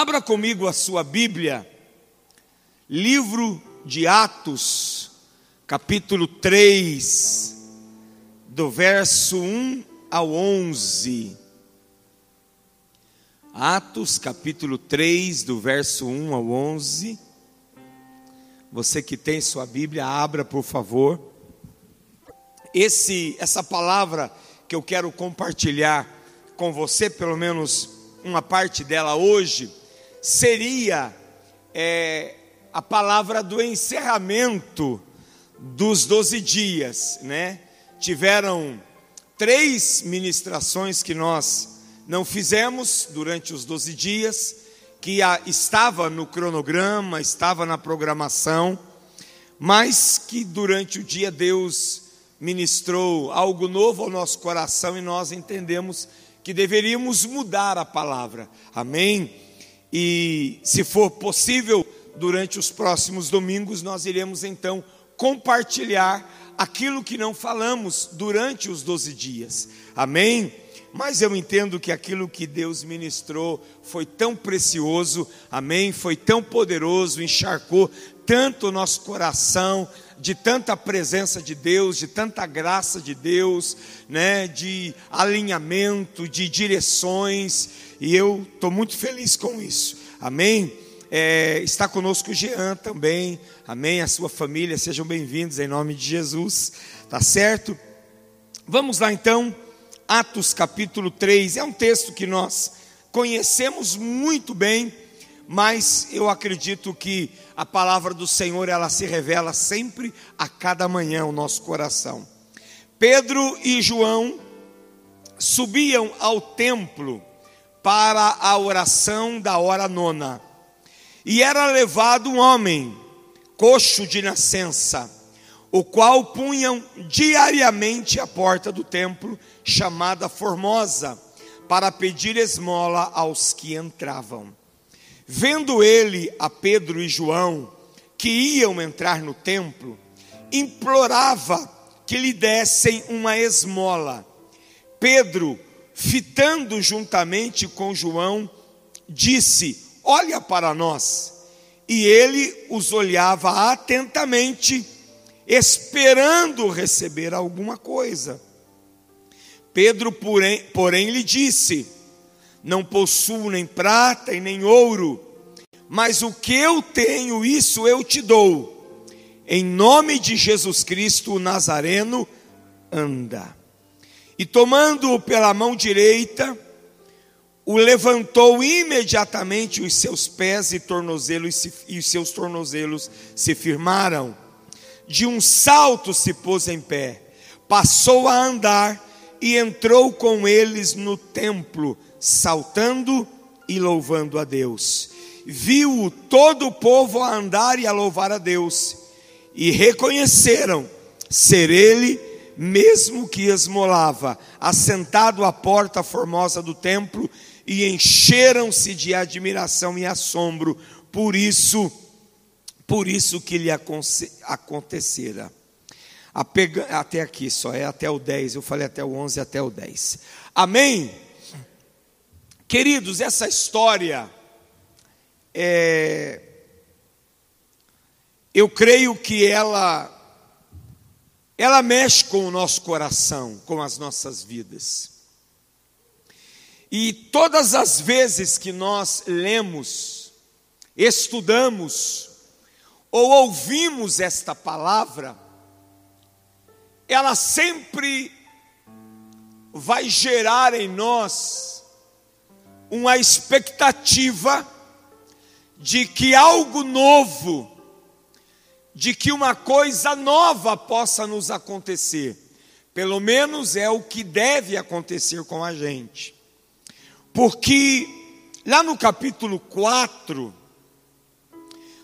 Abra comigo a sua Bíblia, livro de Atos, capítulo 3, do verso 1 ao 11. Atos, capítulo 3, do verso 1 ao 11. Você que tem sua Bíblia, abra, por favor. Esse essa palavra que eu quero compartilhar com você, pelo menos uma parte dela hoje, seria é, a palavra do encerramento dos 12 dias, né? Tiveram três ministrações que nós não fizemos durante os 12 dias, que a, estava no cronograma, estava na programação, mas que durante o dia Deus ministrou algo novo ao nosso coração e nós entendemos que deveríamos mudar a palavra. Amém? E se for possível, durante os próximos domingos nós iremos então compartilhar aquilo que não falamos durante os 12 dias. Amém? Mas eu entendo que aquilo que Deus ministrou foi tão precioso, amém? Foi tão poderoso, encharcou tanto o nosso coração, de tanta presença de Deus, de tanta graça de Deus, né, de alinhamento, de direções, e eu estou muito feliz com isso, amém? É, está conosco o Jean também, amém? A sua família, sejam bem-vindos em nome de Jesus, tá certo? Vamos lá então, Atos capítulo 3, é um texto que nós conhecemos muito bem, mas eu acredito que a palavra do Senhor ela se revela sempre a cada manhã ao nosso coração. Pedro e João subiam ao templo para a oração da hora nona. E era levado um homem, coxo de nascença, o qual punham diariamente à porta do templo, chamada Formosa, para pedir esmola aos que entravam. Vendo ele a Pedro e João, que iam entrar no templo, implorava que lhe dessem uma esmola. Pedro, fitando juntamente com João, disse: Olha para nós. E ele os olhava atentamente, esperando receber alguma coisa. Pedro, porém, porém lhe disse: não possuo nem prata e nem ouro, mas o que eu tenho, isso eu te dou. Em nome de Jesus Cristo, o Nazareno, anda. E tomando-o pela mão direita, o levantou imediatamente os seus pés e tornozelos e os seus tornozelos se firmaram. De um salto se pôs em pé, passou a andar e entrou com eles no templo saltando e louvando a Deus. Viu todo o povo a andar e a louvar a Deus, e reconheceram ser ele mesmo que esmolava, assentado à porta formosa do templo, e encheram-se de admiração e assombro, por isso, por isso que lhe acontecera. Até aqui só, é até o 10, eu falei até o 11, até o 10. Amém? Queridos, essa história, é, eu creio que ela, ela mexe com o nosso coração, com as nossas vidas. E todas as vezes que nós lemos, estudamos ou ouvimos esta palavra, ela sempre vai gerar em nós uma expectativa de que algo novo, de que uma coisa nova possa nos acontecer. Pelo menos é o que deve acontecer com a gente. Porque lá no capítulo 4,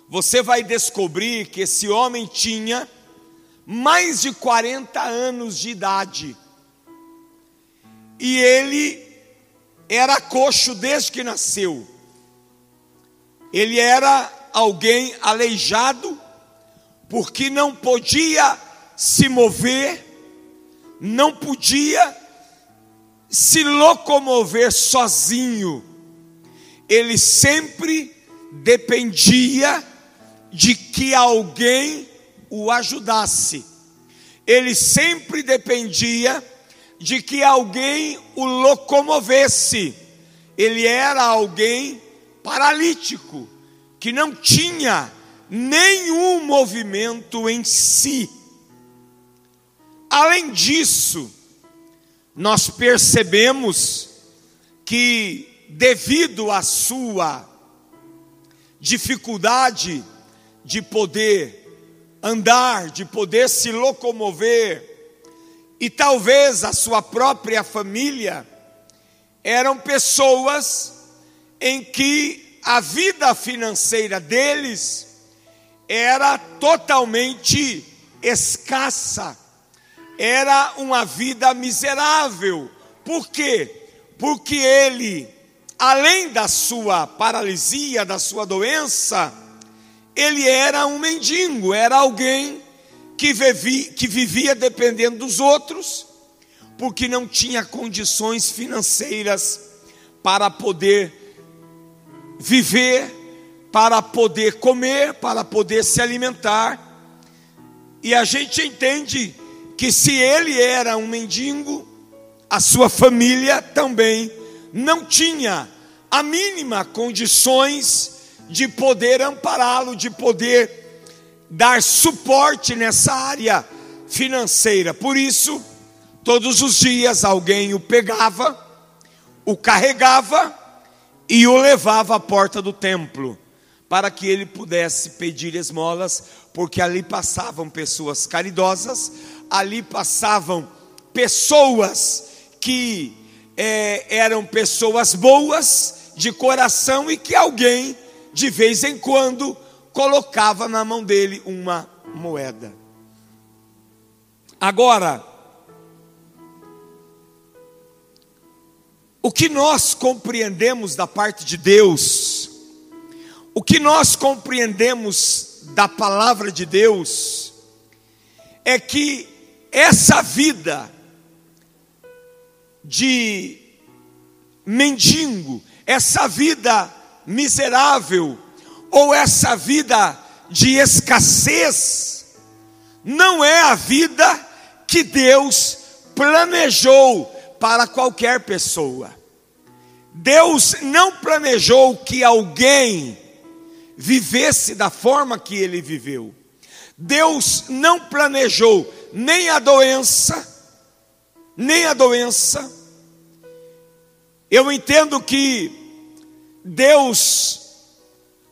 você vai descobrir que esse homem tinha mais de 40 anos de idade. E ele era coxo desde que nasceu. Ele era alguém aleijado, porque não podia se mover, não podia se locomover sozinho. ele sempre dependia de que alguém o ajudasse. Ele sempre dependia de que alguém o locomovesse. Ele era alguém paralítico, que não tinha nenhum movimento em si. Além disso, nós percebemos que, devido à sua dificuldade de poder andar, de poder se locomover, e talvez a sua própria família, eram pessoas em que a vida financeira deles era totalmente escassa, era uma vida miserável. Por quê? Porque ele, além da sua paralisia, da sua doença, ele era um mendigo, era alguém que vivia, que vivia dependendo dos outros, porque não tinha condições financeiras para poder viver, para poder comer, para poder se alimentar. E a gente entende que se ele era um mendigo, a sua família também não tinha a mínima condições de poder ampará-lo, de poder dar suporte nessa área financeira. Por isso, todos os dias alguém o pegava, o carregava e o levava à porta do templo, para que ele pudesse pedir esmolas, porque ali passavam pessoas caridosas, ali passavam pessoas que é, eram pessoas boas de coração e que alguém, de vez em quando, colocava na mão dele uma moeda. Agora, o que nós compreendemos da parte de Deus, o que nós compreendemos da palavra de Deus, é que essa vida de mendigo, essa vida miserável, ou essa vida de escassez, não é a vida que Deus planejou para qualquer pessoa. Deus não planejou que alguém vivesse da forma que ele viveu. Deus não planejou nem a doença, nem a doença. Eu entendo que Deus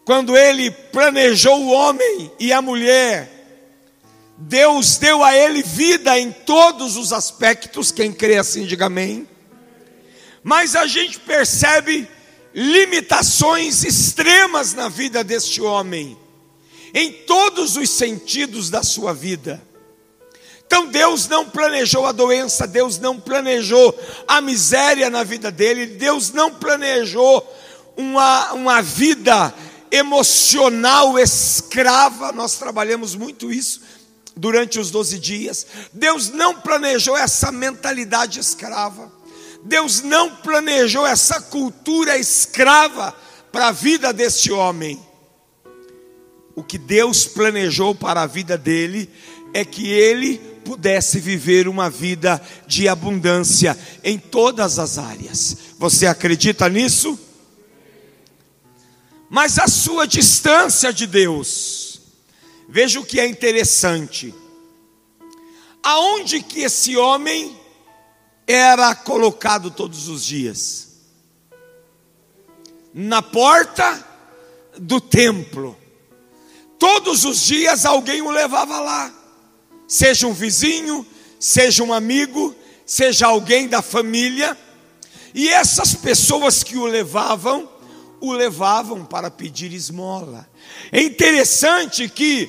quando ele planejou o homem e a mulher, Deus deu a ele vida em todos os aspectos, quem crê assim, diga amém. Mas a gente percebe limitações extremas na vida deste homem, em todos os sentidos da sua vida. Então Deus não planejou a doença, Deus não planejou a miséria na vida dele, Deus não planejou uma, uma vida emocional escrava, nós trabalhamos muito isso durante os 12 dias. Deus não planejou essa mentalidade escrava. Deus não planejou essa cultura escrava para a vida deste homem. O que Deus planejou para a vida dele é que ele pudesse viver uma vida de abundância em todas as áreas. Você acredita nisso? mas a sua distância de Deus. Veja o que é interessante. Aonde que esse homem era colocado todos os dias? Na porta do templo. Todos os dias alguém o levava lá. Seja um vizinho, seja um amigo, seja alguém da família. E essas pessoas que o levavam o levavam para pedir esmola. É interessante que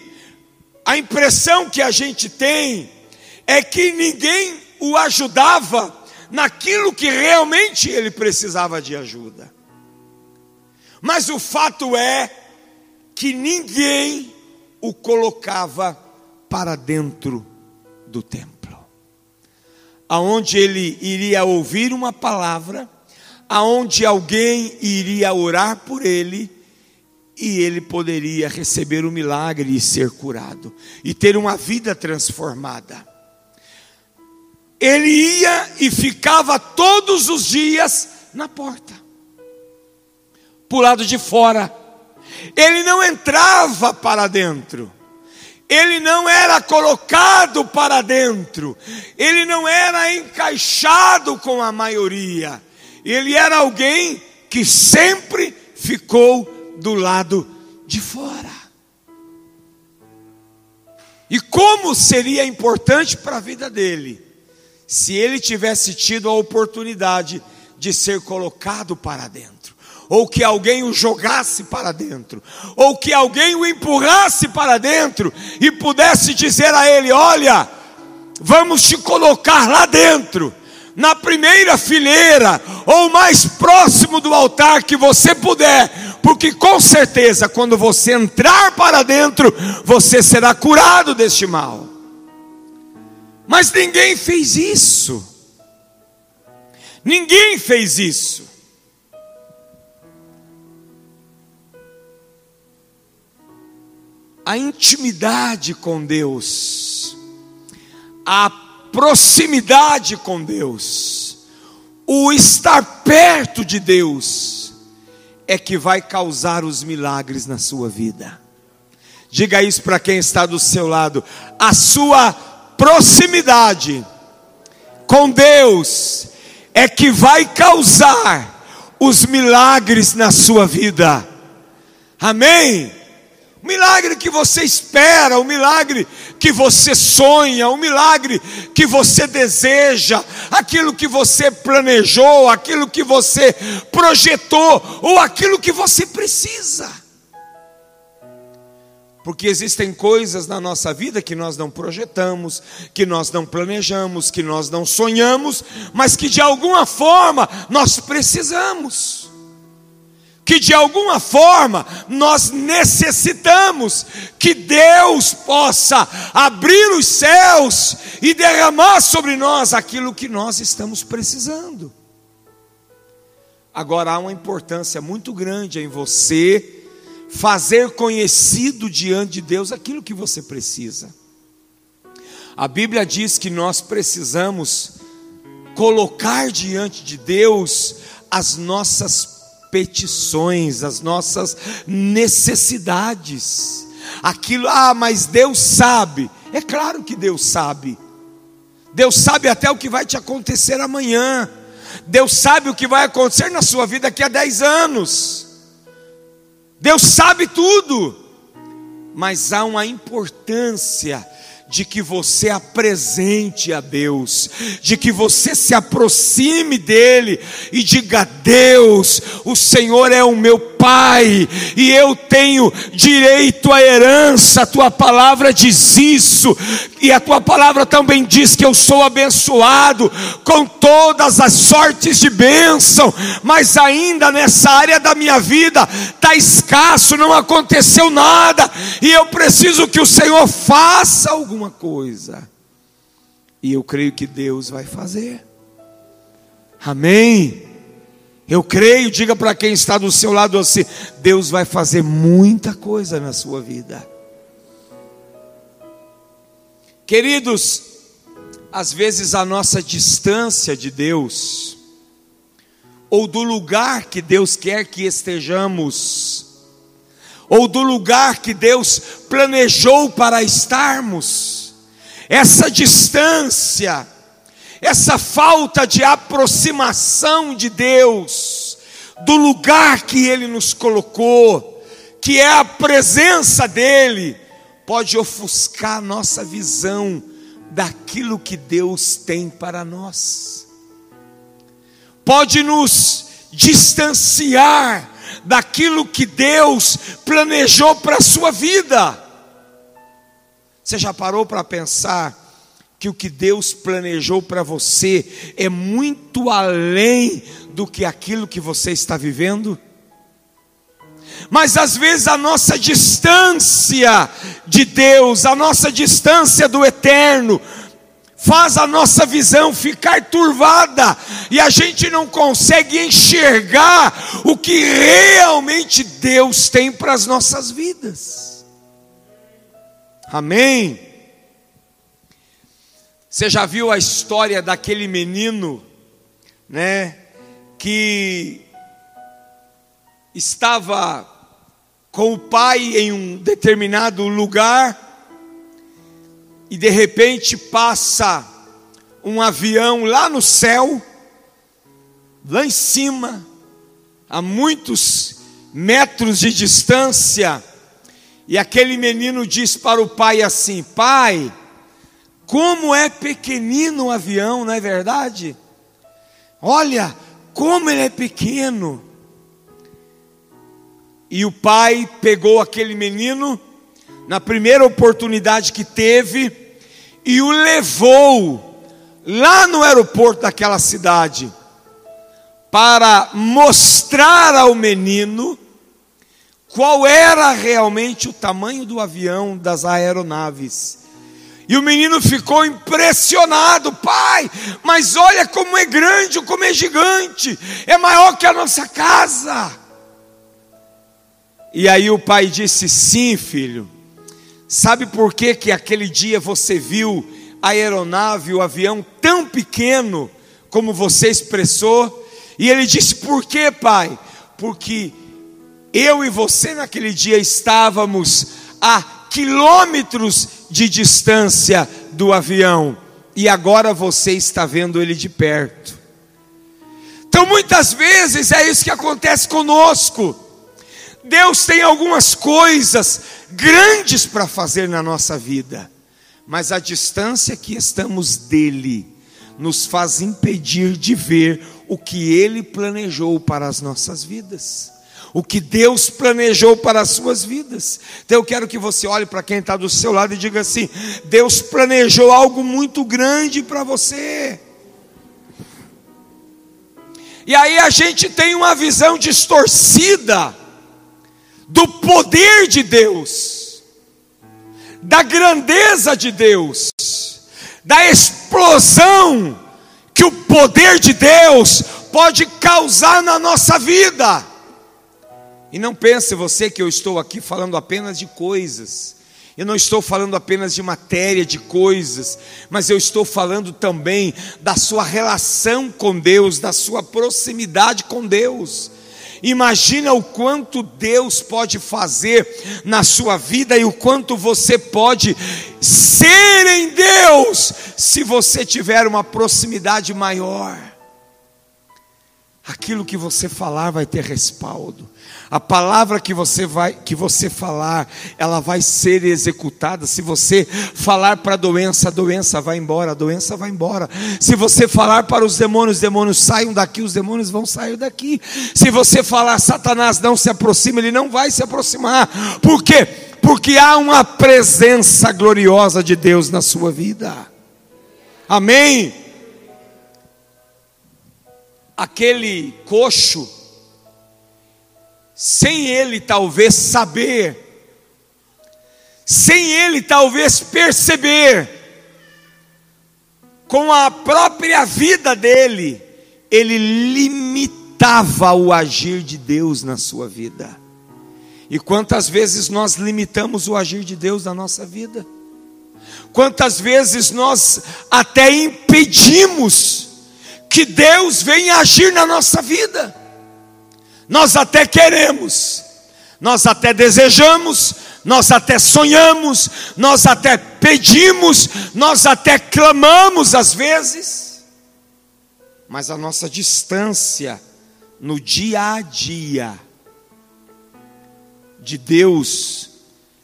a impressão que a gente tem é que ninguém o ajudava naquilo que realmente ele precisava de ajuda. Mas o fato é que ninguém o colocava para dentro do templo, aonde ele iria ouvir uma palavra aonde alguém iria orar por ele e ele poderia receber o milagre e ser curado e ter uma vida transformada. Ele ia e ficava todos os dias na porta, para o lado de fora. Ele não entrava para dentro ele não era colocado para dentro, ele não era encaixado com a maioria, ele era alguém que sempre ficou do lado de fora. E como seria importante para a vida dele, se ele tivesse tido a oportunidade de ser colocado para dentro ou que alguém o jogasse para dentro, ou que alguém o empurrasse para dentro e pudesse dizer a ele: Olha, vamos te colocar lá dentro, na primeira fileira, ou mais próximo do altar que você puder, porque com certeza, quando você entrar para dentro, você será curado deste mal. Mas ninguém fez isso. Ninguém fez isso. a intimidade com Deus, a proximidade com Deus, o estar perto de Deus, é que vai causar os milagres na sua vida. Diga isso para quem está do seu lado. A sua proximidade com Deus é que vai causar os milagres na sua vida. Amém? O milagre que você espera, o milagre que você sonha, o milagre que você deseja, aquilo que você planejou, aquilo que você projetou, ou aquilo que você precisa. Porque existem coisas na nossa vida que nós não projetamos, que nós não planejamos, que nós não sonhamos, mas que de alguma forma nós precisamos que de alguma forma nós necessitamos que Deus possa abrir os céus e derramar sobre nós aquilo que nós estamos precisando. Agora há uma importância muito grande em você fazer conhecido diante de Deus aquilo que você precisa. A Bíblia diz que nós precisamos colocar diante de Deus as nossas petições, as nossas necessidades. Aquilo, ah, mas Deus sabe. É claro que Deus sabe. Deus sabe até o que vai te acontecer amanhã. Deus sabe o que vai acontecer na sua vida daqui a 10 anos. Deus sabe tudo. Mas há uma importância de que você apresente a Deus, de que você se aproxime dEle e diga: Deus, o Senhor é o meu Pai, e eu tenho direito à herança, a tua palavra diz isso, e a tua palavra também diz que eu sou abençoado com todas as sortes de bênção, mas ainda nessa área da minha vida está escasso, não aconteceu nada, e eu preciso que o Senhor faça alguma coisa, e eu creio que Deus vai fazer, amém. Eu creio, diga para quem está do seu lado assim: Deus vai fazer muita coisa na sua vida. Queridos, às vezes a nossa distância de Deus, ou do lugar que Deus quer que estejamos, ou do lugar que Deus planejou para estarmos, essa distância, essa falta de aproximação de Deus, do lugar que Ele nos colocou, que é a presença dEle, pode ofuscar nossa visão daquilo que Deus tem para nós, pode nos distanciar daquilo que Deus planejou para a sua vida. Você já parou para pensar que o que Deus planejou para você é muito além do que aquilo que você está vivendo? Mas às vezes a nossa distância de Deus, a nossa distância do eterno, faz a nossa visão ficar turvada e a gente não consegue enxergar o que realmente Deus tem para as nossas vidas. Amém. Você já viu a história daquele menino, né, que estava com o pai em um determinado lugar e de repente passa um avião lá no céu, lá em cima, a muitos metros de distância, e aquele menino diz para o pai assim: Pai, como é pequenino o avião, não é verdade? Olha, como ele é pequeno. E o pai pegou aquele menino, na primeira oportunidade que teve, e o levou lá no aeroporto daquela cidade para mostrar ao menino qual era realmente o tamanho do avião das aeronaves. E o menino ficou impressionado, pai, mas olha como é grande, como é gigante, é maior que a nossa casa. E aí o pai disse: Sim, filho, Sabe por que, que aquele dia você viu a aeronave, o avião tão pequeno como você expressou? E ele disse: Por que, pai? Porque eu e você naquele dia estávamos a quilômetros de distância do avião e agora você está vendo ele de perto. Então muitas vezes é isso que acontece conosco. Deus tem algumas coisas grandes para fazer na nossa vida, mas a distância que estamos dele nos faz impedir de ver o que ele planejou para as nossas vidas. O que Deus planejou para as suas vidas. Então eu quero que você olhe para quem está do seu lado e diga assim: Deus planejou algo muito grande para você. E aí a gente tem uma visão distorcida do poder de Deus, da grandeza de Deus, da explosão que o poder de Deus pode causar na nossa vida. E não pense você que eu estou aqui falando apenas de coisas. Eu não estou falando apenas de matéria, de coisas, mas eu estou falando também da sua relação com Deus, da sua proximidade com Deus. Imagina o quanto Deus pode fazer na sua vida e o quanto você pode ser em Deus se você tiver uma proximidade maior. Aquilo que você falar vai ter respaldo. A palavra que você vai que você falar, ela vai ser executada. Se você falar para a doença, a doença vai embora, a doença vai embora. Se você falar para os demônios, os demônios saiam daqui, os demônios vão sair daqui. Se você falar Satanás não se aproxima, ele não vai se aproximar. Por quê? Porque há uma presença gloriosa de Deus na sua vida. Amém. Aquele coxo sem ele talvez saber, sem ele talvez perceber, com a própria vida dele, ele limitava o agir de Deus na sua vida. E quantas vezes nós limitamos o agir de Deus na nossa vida? Quantas vezes nós até impedimos que Deus venha agir na nossa vida? Nós até queremos, nós até desejamos, nós até sonhamos, nós até pedimos, nós até clamamos às vezes, mas a nossa distância no dia a dia de Deus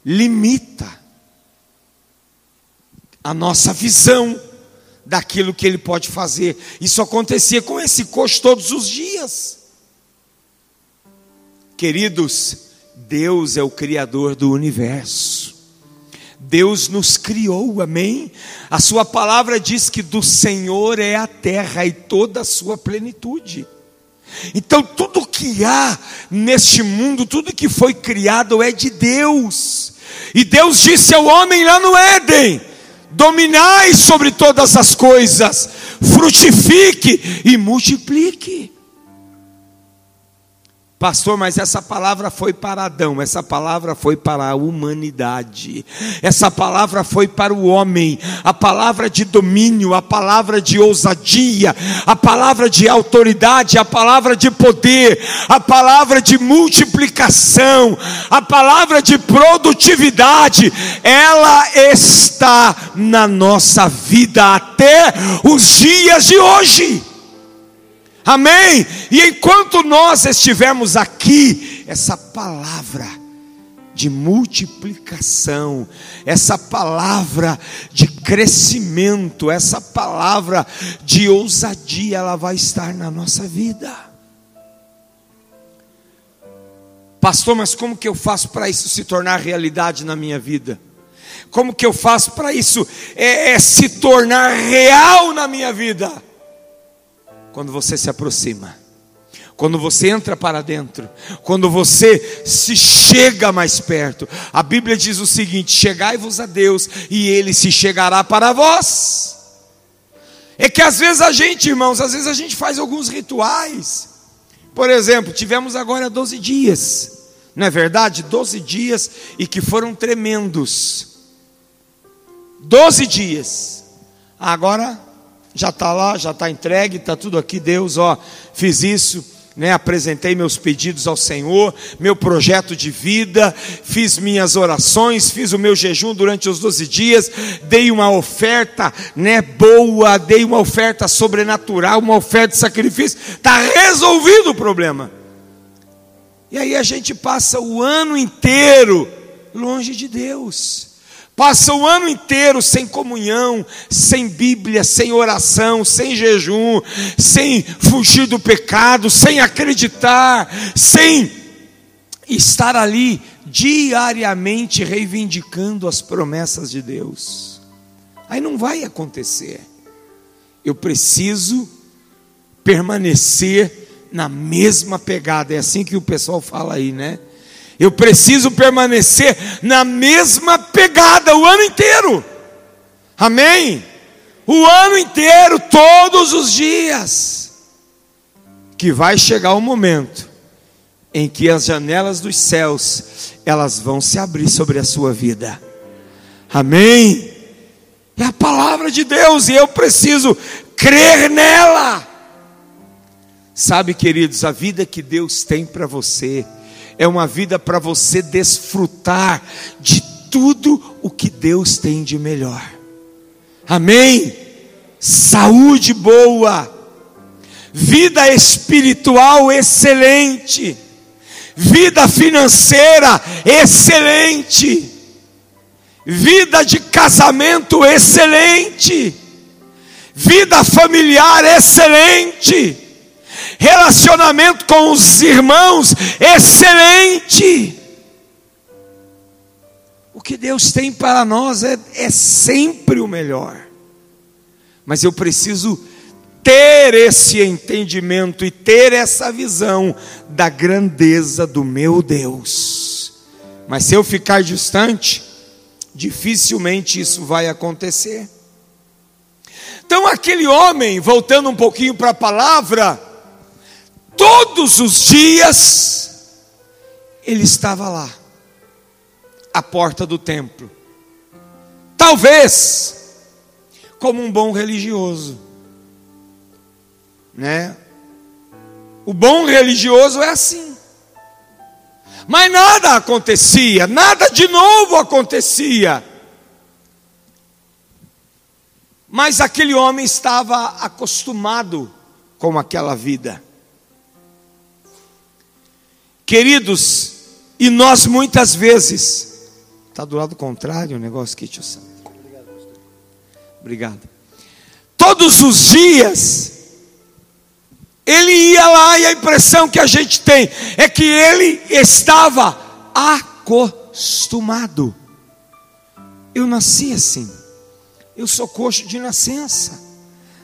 limita a nossa visão daquilo que Ele pode fazer. Isso acontecia com esse coxo todos os dias. Queridos, Deus é o Criador do universo. Deus nos criou, amém? A Sua palavra diz que do Senhor é a terra e toda a sua plenitude. Então, tudo que há neste mundo, tudo que foi criado é de Deus. E Deus disse ao homem lá no Éden: dominai sobre todas as coisas, frutifique e multiplique. Pastor, mas essa palavra foi para Adão, essa palavra foi para a humanidade, essa palavra foi para o homem, a palavra de domínio, a palavra de ousadia, a palavra de autoridade, a palavra de poder, a palavra de multiplicação, a palavra de produtividade, ela está na nossa vida até os dias de hoje. Amém? E enquanto nós estivermos aqui, essa palavra de multiplicação, essa palavra de crescimento, essa palavra de ousadia, ela vai estar na nossa vida. Pastor, mas como que eu faço para isso se tornar realidade na minha vida? Como que eu faço para isso é, é se tornar real na minha vida? Quando você se aproxima, quando você entra para dentro, quando você se chega mais perto. A Bíblia diz o seguinte: chegai-vos a Deus e Ele se chegará para vós. É que às vezes a gente, irmãos, às vezes a gente faz alguns rituais. Por exemplo, tivemos agora 12 dias, não é verdade? 12 dias e que foram tremendos. 12 dias. Agora já está lá, já está entregue, está tudo aqui. Deus, ó, fiz isso, né? Apresentei meus pedidos ao Senhor, meu projeto de vida, fiz minhas orações, fiz o meu jejum durante os 12 dias, dei uma oferta, né? Boa, dei uma oferta sobrenatural, uma oferta de sacrifício. Está resolvido o problema. E aí a gente passa o ano inteiro longe de Deus passa o ano inteiro sem comunhão, sem Bíblia, sem oração, sem jejum, sem fugir do pecado, sem acreditar, sem estar ali diariamente reivindicando as promessas de Deus. Aí não vai acontecer. Eu preciso permanecer na mesma pegada. É assim que o pessoal fala aí, né? Eu preciso permanecer na mesma pegada o ano inteiro. Amém? O ano inteiro, todos os dias. Que vai chegar o momento em que as janelas dos céus elas vão se abrir sobre a sua vida. Amém? É a palavra de Deus e eu preciso crer nela. Sabe, queridos, a vida que Deus tem para você é uma vida para você desfrutar de tudo o que Deus tem de melhor. Amém? Saúde boa, vida espiritual excelente, vida financeira excelente, vida de casamento excelente, vida familiar excelente relacionamento com os irmãos excelente. O que Deus tem para nós é, é sempre o melhor, mas eu preciso ter esse entendimento e ter essa visão da grandeza do meu Deus. Mas se eu ficar distante, dificilmente isso vai acontecer. Então, aquele homem, voltando um pouquinho para a palavra, todos os dias, ele estava lá, à porta do templo. Talvez, como um bom religioso, né? O bom religioso é assim. Mas nada acontecia, nada de novo acontecia. Mas aquele homem estava acostumado com aquela vida. Queridos, e nós muitas vezes, está do lado contrário o negócio aqui, tio Sam. Obrigado. Todos os dias, ele ia lá e a impressão que a gente tem é que ele estava acostumado. Eu nasci assim, eu sou coxo de nascença,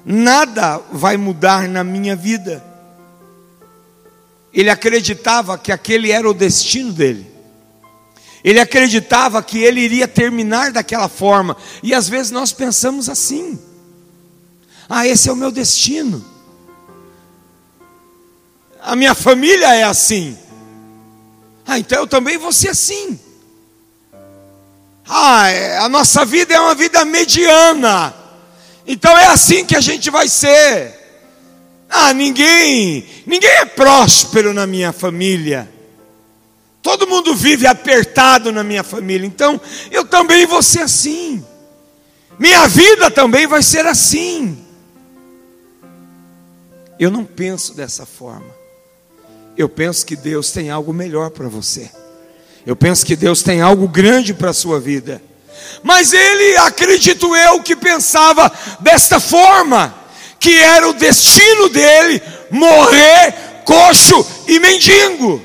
nada vai mudar na minha vida. Ele acreditava que aquele era o destino dele. Ele acreditava que ele iria terminar daquela forma. E às vezes nós pensamos assim: ah, esse é o meu destino. A minha família é assim. Ah, então eu também vou ser assim. Ah, é, a nossa vida é uma vida mediana. Então é assim que a gente vai ser. Ah, ninguém, ninguém é próspero na minha família. Todo mundo vive apertado na minha família. Então eu também vou ser assim. Minha vida também vai ser assim. Eu não penso dessa forma. Eu penso que Deus tem algo melhor para você. Eu penso que Deus tem algo grande para a sua vida. Mas ele, acredito eu, que pensava desta forma, que era o destino dele morrer coxo e mendigo.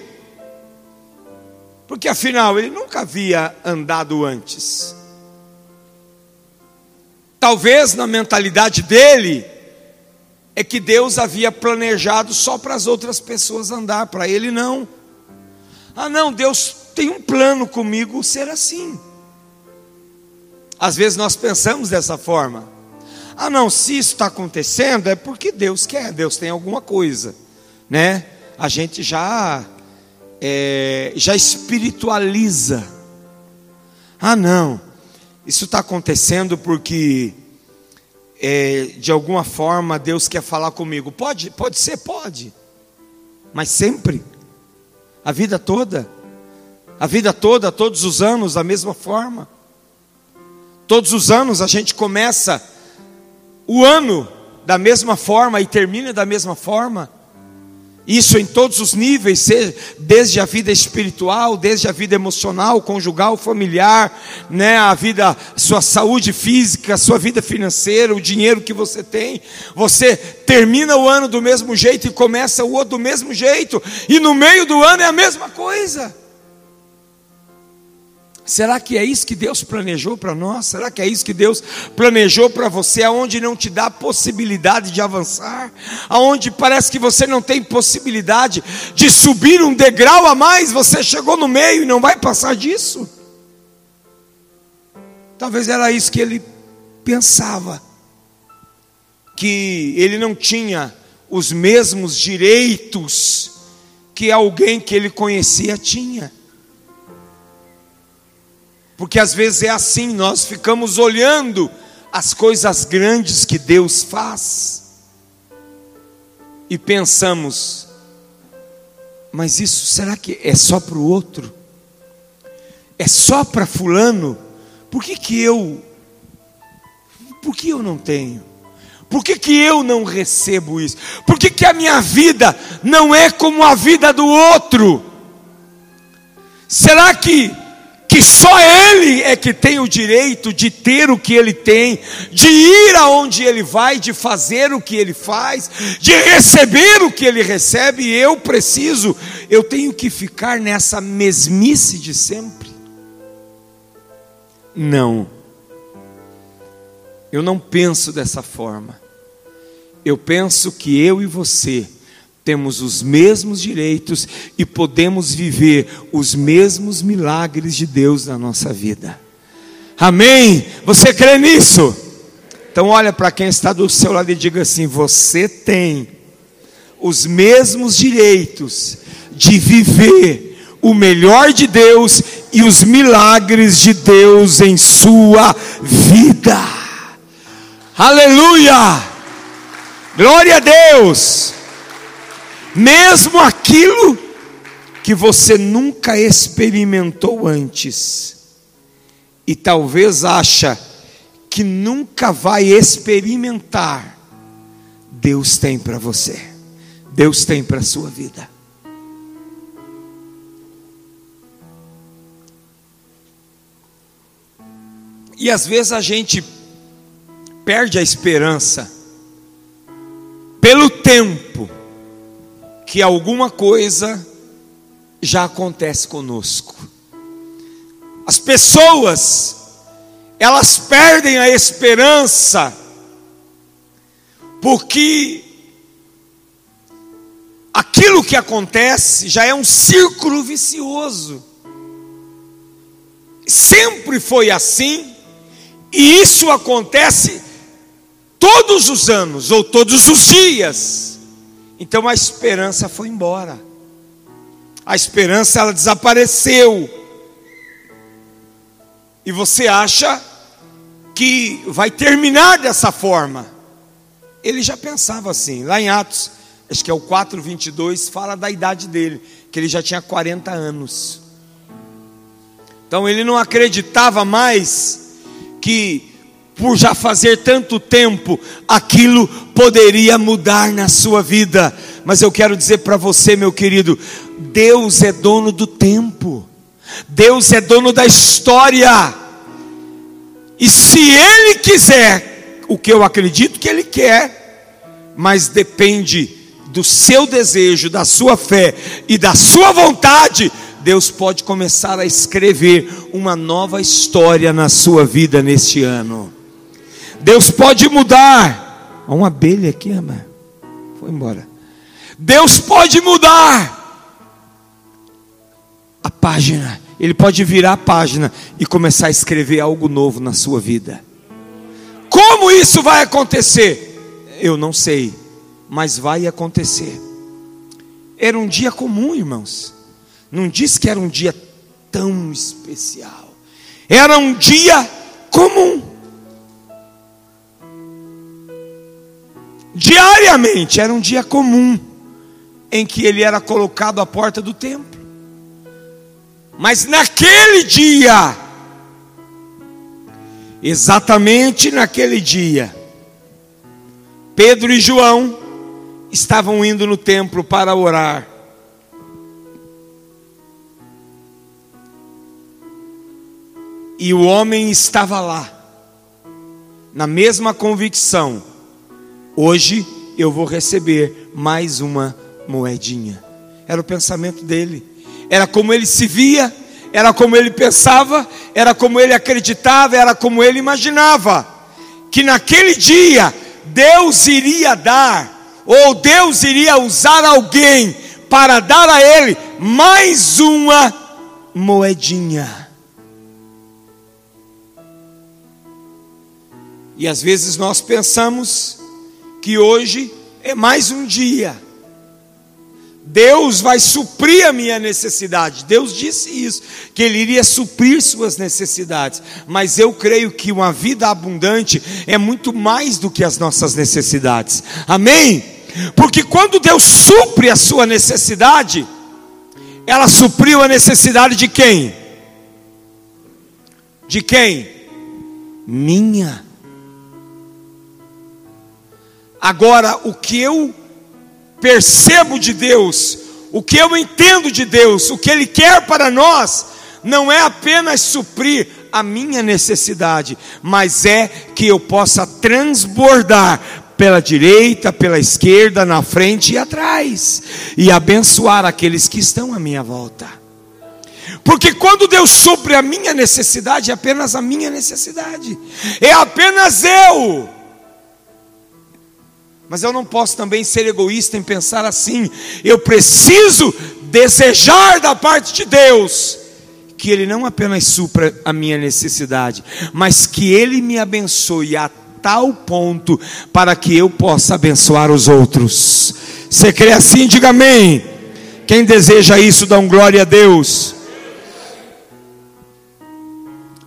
Porque afinal ele nunca havia andado antes. Talvez na mentalidade dele, é que Deus havia planejado só para as outras pessoas andar, para ele não. Ah, não, Deus tem um plano comigo ser assim. Às vezes nós pensamos dessa forma. Ah, não, se isso está acontecendo é porque Deus quer, Deus tem alguma coisa, né? A gente já é, já espiritualiza. Ah, não, isso está acontecendo porque é, de alguma forma Deus quer falar comigo. Pode, pode ser, pode. Mas sempre, a vida toda, a vida toda, todos os anos, da mesma forma. Todos os anos a gente começa o ano da mesma forma e termina da mesma forma. Isso em todos os níveis, desde a vida espiritual, desde a vida emocional, conjugal, familiar, né, a vida, sua saúde física, sua vida financeira, o dinheiro que você tem. Você termina o ano do mesmo jeito e começa o outro do mesmo jeito, e no meio do ano é a mesma coisa. Será que é isso que Deus planejou para nós? Será que é isso que Deus planejou para você, aonde não te dá possibilidade de avançar? Aonde parece que você não tem possibilidade de subir um degrau a mais, você chegou no meio e não vai passar disso? Talvez era isso que ele pensava. Que ele não tinha os mesmos direitos que alguém que ele conhecia tinha. Porque às vezes é assim, nós ficamos olhando as coisas grandes que Deus faz e pensamos, mas isso será que é só para o outro? É só para fulano? Por que, que eu por que eu não tenho? Por que, que eu não recebo isso? Por que, que a minha vida não é como a vida do outro? Será que que só Ele é que tem o direito de ter o que Ele tem, de ir aonde Ele vai, de fazer o que Ele faz, de receber o que Ele recebe, e eu preciso, eu tenho que ficar nessa mesmice de sempre? Não, eu não penso dessa forma, eu penso que eu e você, temos os mesmos direitos e podemos viver os mesmos milagres de Deus na nossa vida. Amém? Você crê nisso? Então olha para quem está do seu lado e diga assim: você tem os mesmos direitos de viver o melhor de Deus e os milagres de Deus em sua vida. Aleluia! Glória a Deus! Mesmo aquilo que você nunca experimentou antes, e talvez acha que nunca vai experimentar, Deus tem para você, Deus tem para a sua vida. E às vezes a gente perde a esperança pelo tempo que alguma coisa já acontece conosco. As pessoas, elas perdem a esperança, porque aquilo que acontece já é um círculo vicioso. sempre foi assim, e isso acontece todos os anos ou todos os dias. Então a esperança foi embora. A esperança ela desapareceu. E você acha que vai terminar dessa forma? Ele já pensava assim. Lá em Atos, acho que é o 4:22, fala da idade dele, que ele já tinha 40 anos. Então ele não acreditava mais que por já fazer tanto tempo, aquilo poderia mudar na sua vida. Mas eu quero dizer para você, meu querido, Deus é dono do tempo, Deus é dono da história, e se Ele quiser, o que eu acredito que Ele quer, mas depende do seu desejo, da sua fé e da sua vontade, Deus pode começar a escrever uma nova história na sua vida neste ano. Deus pode mudar. Uma abelha aqui, ama. Foi embora. Deus pode mudar a página. Ele pode virar a página e começar a escrever algo novo na sua vida. Como isso vai acontecer? Eu não sei, mas vai acontecer. Era um dia comum, irmãos. Não disse que era um dia tão especial. Era um dia comum. Diariamente era um dia comum em que ele era colocado à porta do templo. Mas naquele dia, exatamente naquele dia, Pedro e João estavam indo no templo para orar. E o homem estava lá, na mesma convicção Hoje eu vou receber mais uma moedinha. Era o pensamento dele, era como ele se via, era como ele pensava, era como ele acreditava, era como ele imaginava que naquele dia Deus iria dar, ou Deus iria usar alguém para dar a ele mais uma moedinha. E às vezes nós pensamos que hoje é mais um dia. Deus vai suprir a minha necessidade. Deus disse isso, que Ele iria suprir suas necessidades. Mas eu creio que uma vida abundante é muito mais do que as nossas necessidades. Amém? Porque quando Deus supre a sua necessidade, ela supriu a necessidade de quem? De quem? Minha. Agora, o que eu percebo de Deus, o que eu entendo de Deus, o que Ele quer para nós, não é apenas suprir a minha necessidade, mas é que eu possa transbordar pela direita, pela esquerda, na frente e atrás, e abençoar aqueles que estão à minha volta. Porque quando Deus supre a minha necessidade, é apenas a minha necessidade, é apenas eu mas eu não posso também ser egoísta em pensar assim. Eu preciso desejar da parte de Deus que Ele não apenas supra a minha necessidade, mas que Ele me abençoe a tal ponto para que eu possa abençoar os outros. Você crê assim? Diga amém. Quem deseja isso, dá um glória a Deus.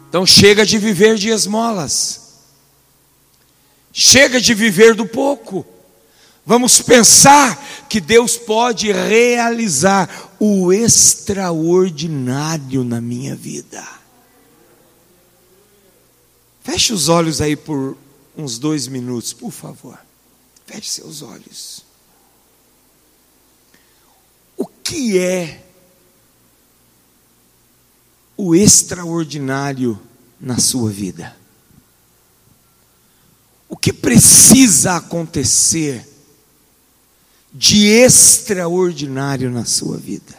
Então chega de viver de esmolas. Chega de viver do pouco. Vamos pensar que Deus pode realizar o extraordinário na minha vida. Feche os olhos aí por uns dois minutos, por favor. Feche seus olhos. O que é o extraordinário na sua vida? O que precisa acontecer? De extraordinário na sua vida.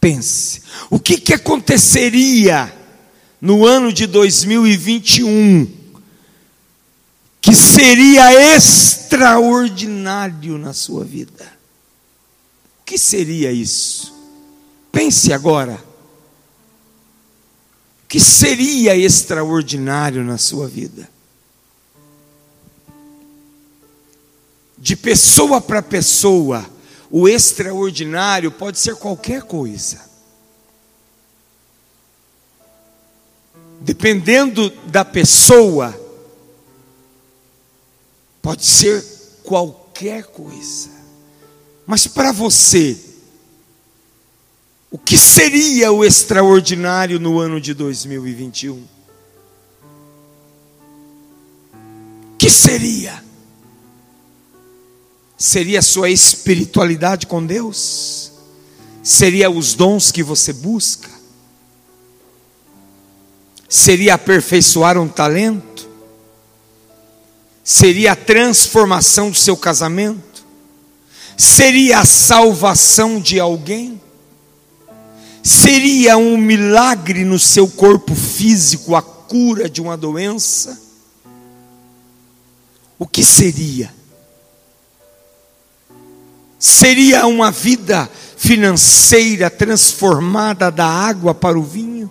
Pense, o que, que aconteceria no ano de 2021 que seria extraordinário na sua vida? O que seria isso? Pense agora. que seria extraordinário na sua vida? De pessoa para pessoa, o extraordinário pode ser qualquer coisa. Dependendo da pessoa, pode ser qualquer coisa. Mas para você, o que seria o extraordinário no ano de 2021? O que seria? Seria a sua espiritualidade com Deus? Seria os dons que você busca? Seria aperfeiçoar um talento? Seria a transformação do seu casamento? Seria a salvação de alguém? Seria um milagre no seu corpo físico a cura de uma doença? O que seria? Seria uma vida financeira transformada da água para o vinho?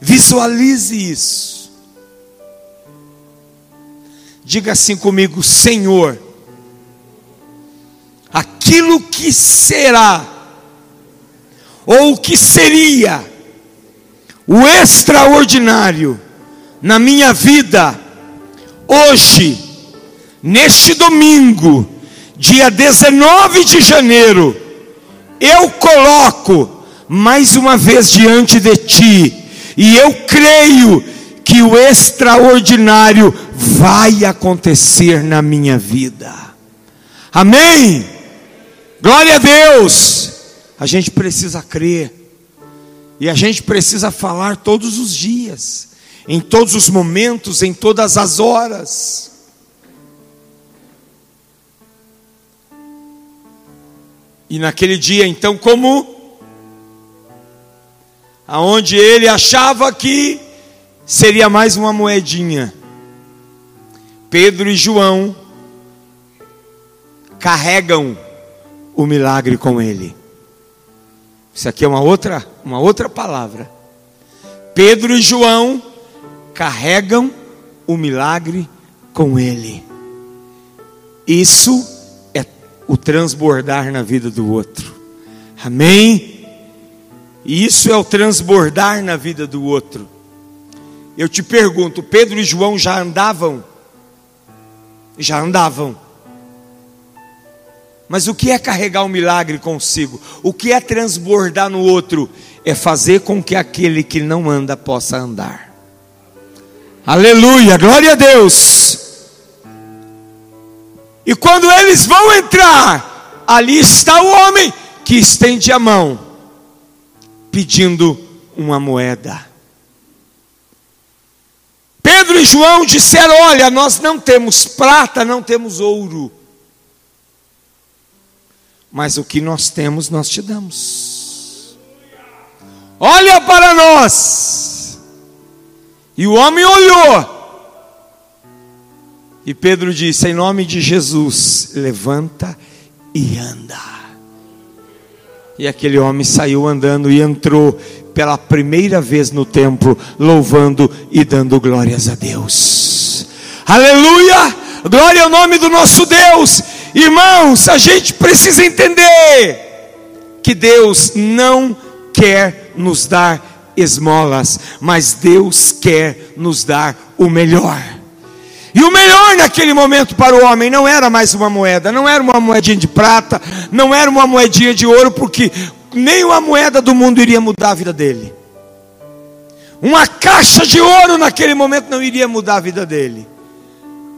Visualize isso. Diga assim comigo, Senhor, aquilo que será ou que seria o extraordinário na minha vida hoje, neste domingo, dia 19 de janeiro, eu coloco mais uma vez diante de ti, e eu creio que o extraordinário vai acontecer na minha vida. Amém? Glória a Deus. A gente precisa crer. E a gente precisa falar todos os dias, em todos os momentos, em todas as horas. E naquele dia, então, como aonde ele achava que seria mais uma moedinha, Pedro e João carregam o milagre com ele. Isso aqui é uma outra, uma outra palavra. Pedro e João carregam o milagre com ele. Isso o transbordar na vida do outro. Amém? Isso é o transbordar na vida do outro. Eu te pergunto, Pedro e João já andavam? Já andavam mas o que é carregar um milagre consigo? O que é transbordar no outro? É fazer com que aquele que não anda possa andar. Aleluia, glória a Deus. E quando eles vão entrar, ali está o homem que estende a mão, pedindo uma moeda. Pedro e João disseram: Olha, nós não temos prata, não temos ouro mas o que nós temos nós te damos. Olha para nós. E o homem olhou. E Pedro disse: Em nome de Jesus, levanta e anda. E aquele homem saiu andando e entrou pela primeira vez no templo, louvando e dando glórias a Deus. Aleluia! Glória ao nome do nosso Deus. Irmãos, a gente precisa entender que Deus não quer nos dar esmolas, mas Deus quer nos dar o melhor. E o melhor naquele momento para o homem não era mais uma moeda, não era uma moedinha de prata, não era uma moedinha de ouro, porque nenhuma moeda do mundo iria mudar a vida dele. Uma caixa de ouro naquele momento não iria mudar a vida dele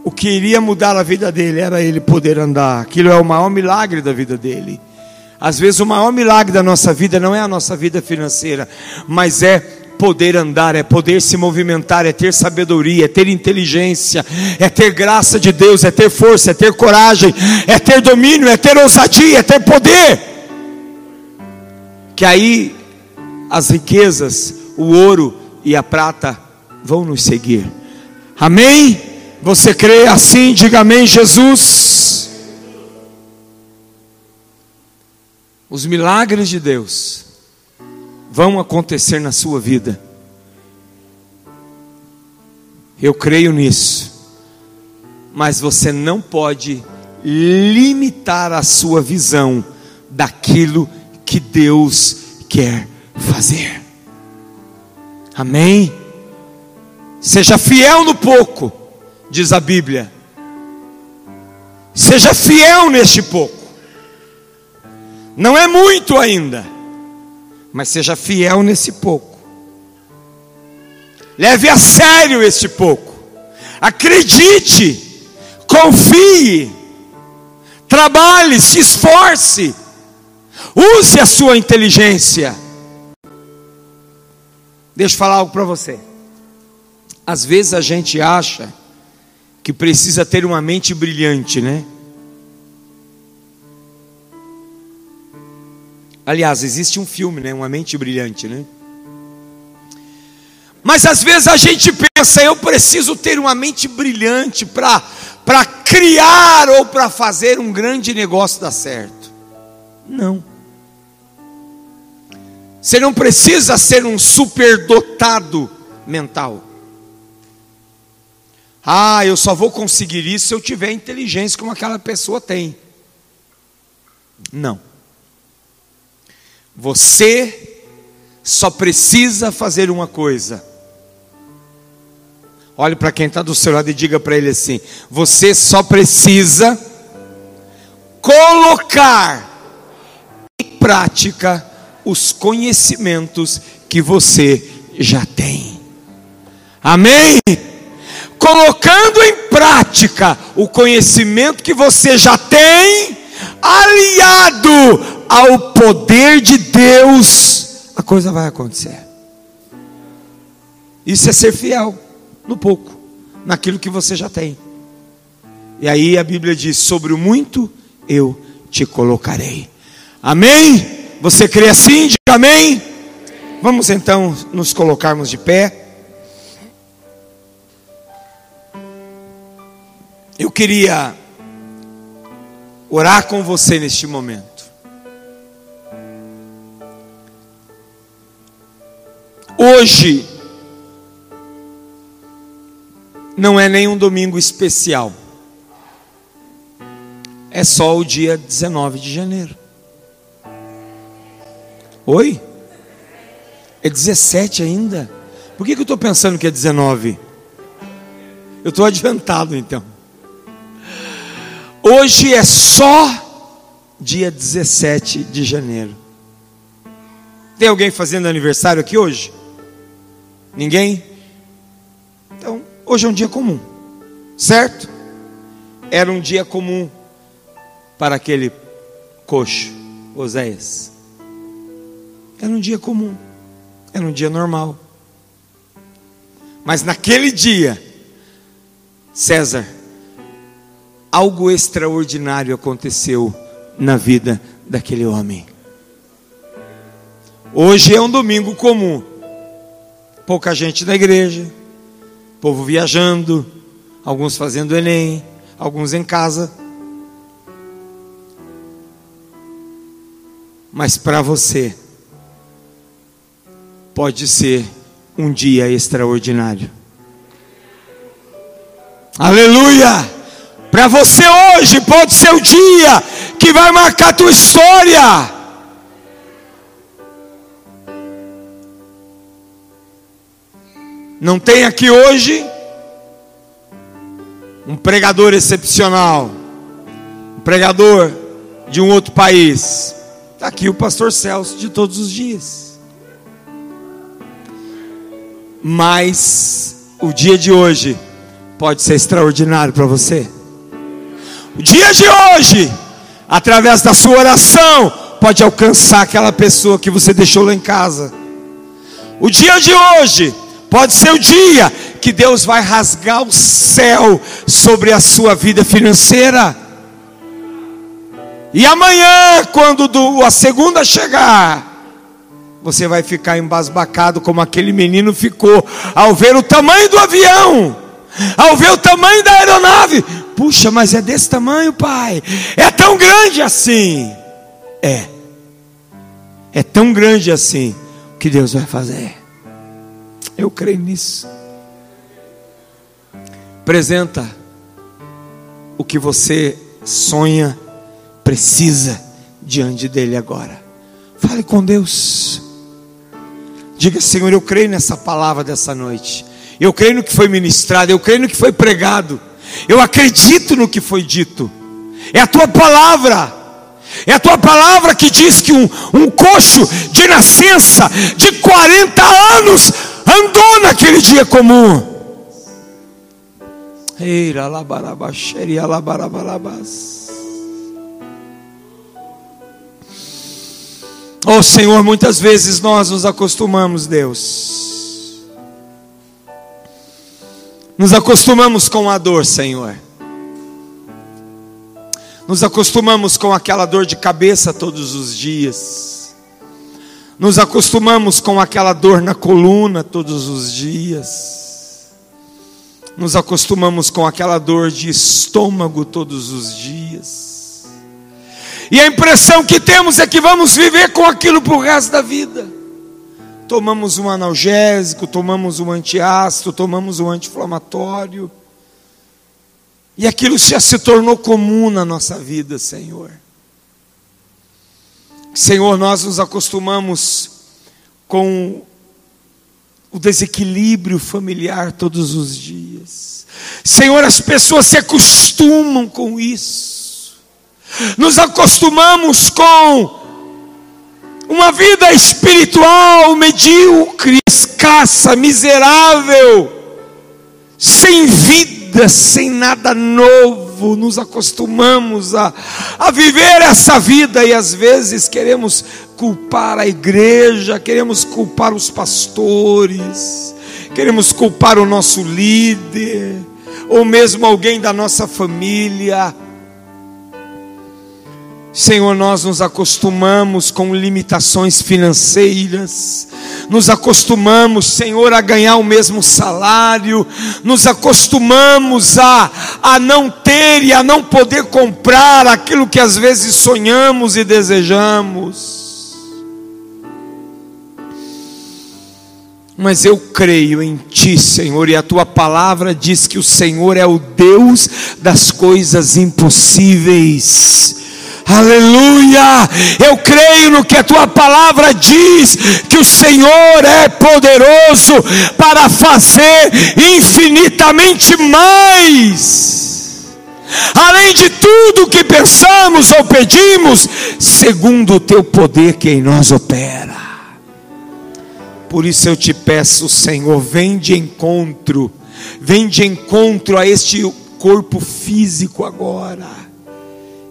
o que iria mudar a vida dele era ele poder andar. Aquilo é o maior milagre da vida dele. Às vezes o maior milagre da nossa vida não é a nossa vida financeira, mas é poder andar, é poder se movimentar, é ter sabedoria, é ter inteligência, é ter graça de Deus, é ter força, é ter coragem, é ter domínio, é ter ousadia, é ter poder. Que aí as riquezas, o ouro e a prata vão nos seguir. Amém? Você crê assim? Diga amém, Jesus. Os milagres de Deus vão acontecer na sua vida. Eu creio nisso. Mas você não pode limitar a sua visão daquilo que Deus quer fazer. Amém? Seja fiel no pouco, diz a Bíblia. Seja fiel neste pouco. Não é muito ainda, mas seja fiel nesse pouco. Leve a sério este pouco. Acredite, confie, trabalhe, se esforce, use a sua inteligência. Deixa eu falar algo para você. Às vezes a gente acha que precisa ter uma mente brilhante, né? Aliás, existe um filme, né? Uma mente brilhante, né? Mas às vezes a gente pensa, eu preciso ter uma mente brilhante para criar ou para fazer um grande negócio dar certo. Não. Você não precisa ser um superdotado mental. Ah, eu só vou conseguir isso se eu tiver inteligência como aquela pessoa tem. Não. Você só precisa fazer uma coisa. Olhe para quem está do seu lado e diga para ele assim: Você só precisa colocar em prática os conhecimentos que você já tem. Amém? colocando em prática o conhecimento que você já tem, aliado ao poder de Deus, a coisa vai acontecer. Isso é ser fiel no pouco, naquilo que você já tem. E aí a Bíblia diz: sobre o muito eu te colocarei. Amém? Você crê assim? Diga amém. Vamos então nos colocarmos de pé. Eu queria orar com você neste momento. Hoje não é nenhum domingo especial. É só o dia 19 de janeiro. Oi? É 17 ainda? Por que, que eu estou pensando que é 19? Eu estou adiantado então. Hoje é só dia 17 de janeiro. Tem alguém fazendo aniversário aqui hoje? Ninguém? Então, hoje é um dia comum, certo? Era um dia comum para aquele coxo, Oséias. Era um dia comum, era um dia normal. Mas naquele dia, César algo extraordinário aconteceu na vida daquele homem. Hoje é um domingo comum, pouca gente na igreja, povo viajando, alguns fazendo Enem, alguns em casa. Mas para você, pode ser um dia extraordinário. Aleluia! Para você hoje pode ser o dia que vai marcar a tua história. Não tem aqui hoje um pregador excepcional, um pregador de um outro país. Está aqui o pastor Celso de todos os dias. Mas o dia de hoje pode ser extraordinário para você. O dia de hoje, através da sua oração, pode alcançar aquela pessoa que você deixou lá em casa. O dia de hoje pode ser o dia que Deus vai rasgar o céu sobre a sua vida financeira. E amanhã, quando a segunda chegar, você vai ficar embasbacado como aquele menino ficou ao ver o tamanho do avião, ao ver o tamanho da aeronave. Puxa, mas é desse tamanho, pai. É tão grande assim. É. É tão grande assim. que Deus vai fazer. Eu creio nisso. Apresenta o que você sonha, precisa diante dele agora. Fale com Deus. Diga, Senhor, eu creio nessa palavra dessa noite. Eu creio no que foi ministrado, eu creio no que foi pregado. Eu acredito no que foi dito. É a tua palavra. É a tua palavra que diz que um, um coxo de nascença de 40 anos andou naquele dia comum. Eira. Oh Senhor, muitas vezes nós nos acostumamos, Deus. Nos acostumamos com a dor, Senhor. Nos acostumamos com aquela dor de cabeça todos os dias. Nos acostumamos com aquela dor na coluna todos os dias. Nos acostumamos com aquela dor de estômago todos os dias e a impressão que temos é que vamos viver com aquilo para o resto da vida. Tomamos um analgésico, tomamos um antiácido, tomamos um anti-inflamatório. E aquilo já se tornou comum na nossa vida, Senhor. Senhor, nós nos acostumamos com o desequilíbrio familiar todos os dias. Senhor, as pessoas se acostumam com isso nos acostumamos com uma vida espiritual medíocre, escassa, miserável, sem vida, sem nada novo, nos acostumamos a, a viver essa vida e às vezes queremos culpar a igreja, queremos culpar os pastores, queremos culpar o nosso líder, ou mesmo alguém da nossa família Senhor, nós nos acostumamos com limitações financeiras, nos acostumamos, Senhor, a ganhar o mesmo salário, nos acostumamos a, a não ter e a não poder comprar aquilo que às vezes sonhamos e desejamos. Mas eu creio em Ti, Senhor, e a Tua palavra diz que o Senhor é o Deus das coisas impossíveis. Aleluia! Eu creio no que a tua palavra diz, que o Senhor é poderoso para fazer infinitamente mais. Além de tudo que pensamos ou pedimos, segundo o teu poder que em nós opera. Por isso eu te peço, Senhor, vem de encontro, vem de encontro a este corpo físico agora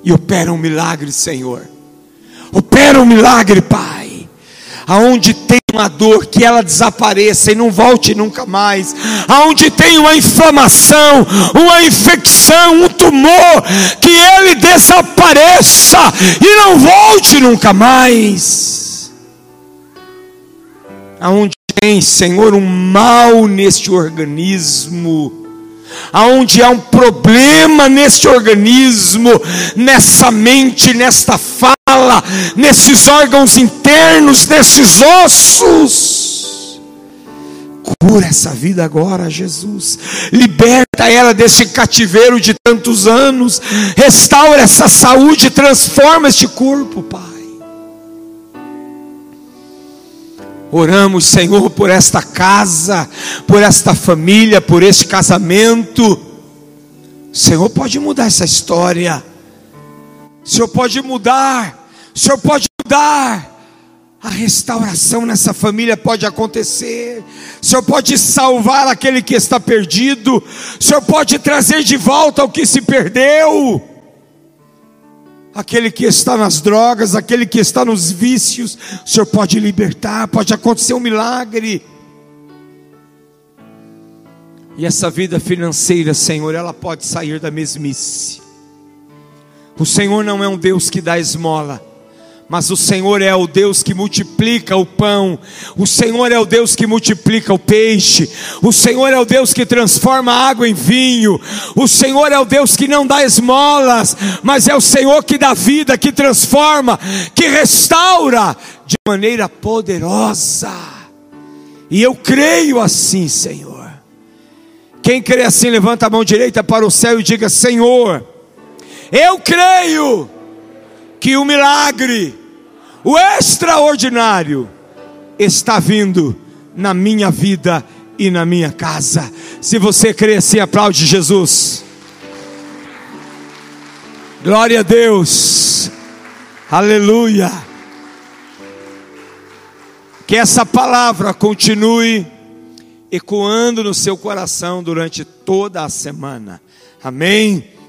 e opera um milagre, Senhor. Opera um milagre, Pai. Aonde tem uma dor, que ela desapareça e não volte nunca mais. Aonde tem uma inflamação, uma infecção, um tumor, que ele desapareça e não volte nunca mais. Aonde tem, Senhor, um mal neste organismo, aonde há um problema nesse organismo, nessa mente, nesta fala, nesses órgãos internos, nesses ossos. Cura essa vida agora, Jesus. Liberta ela desse cativeiro de tantos anos. Restaura essa saúde, transforma este corpo, Pai. Oramos, Senhor, por esta casa, por esta família, por este casamento. O Senhor pode mudar essa história. O Senhor pode mudar. O Senhor pode mudar. A restauração nessa família pode acontecer. O Senhor pode salvar aquele que está perdido. O Senhor pode trazer de volta o que se perdeu aquele que está nas drogas, aquele que está nos vícios, o Senhor pode libertar, pode acontecer um milagre. E essa vida financeira, Senhor, ela pode sair da mesmice. O Senhor não é um Deus que dá esmola, mas o Senhor é o Deus que multiplica o pão, o Senhor é o Deus que multiplica o peixe, o Senhor é o Deus que transforma a água em vinho, o Senhor é o Deus que não dá esmolas, mas é o Senhor que dá vida, que transforma, que restaura de maneira poderosa. E eu creio assim, Senhor. Quem crê assim, levanta a mão direita para o céu e diga: Senhor, eu creio que o milagre, o extraordinário, está vindo na minha vida e na minha casa. Se você crê assim, aplaude Jesus. Glória a Deus. Aleluia. Que essa palavra continue ecoando no seu coração durante toda a semana. Amém.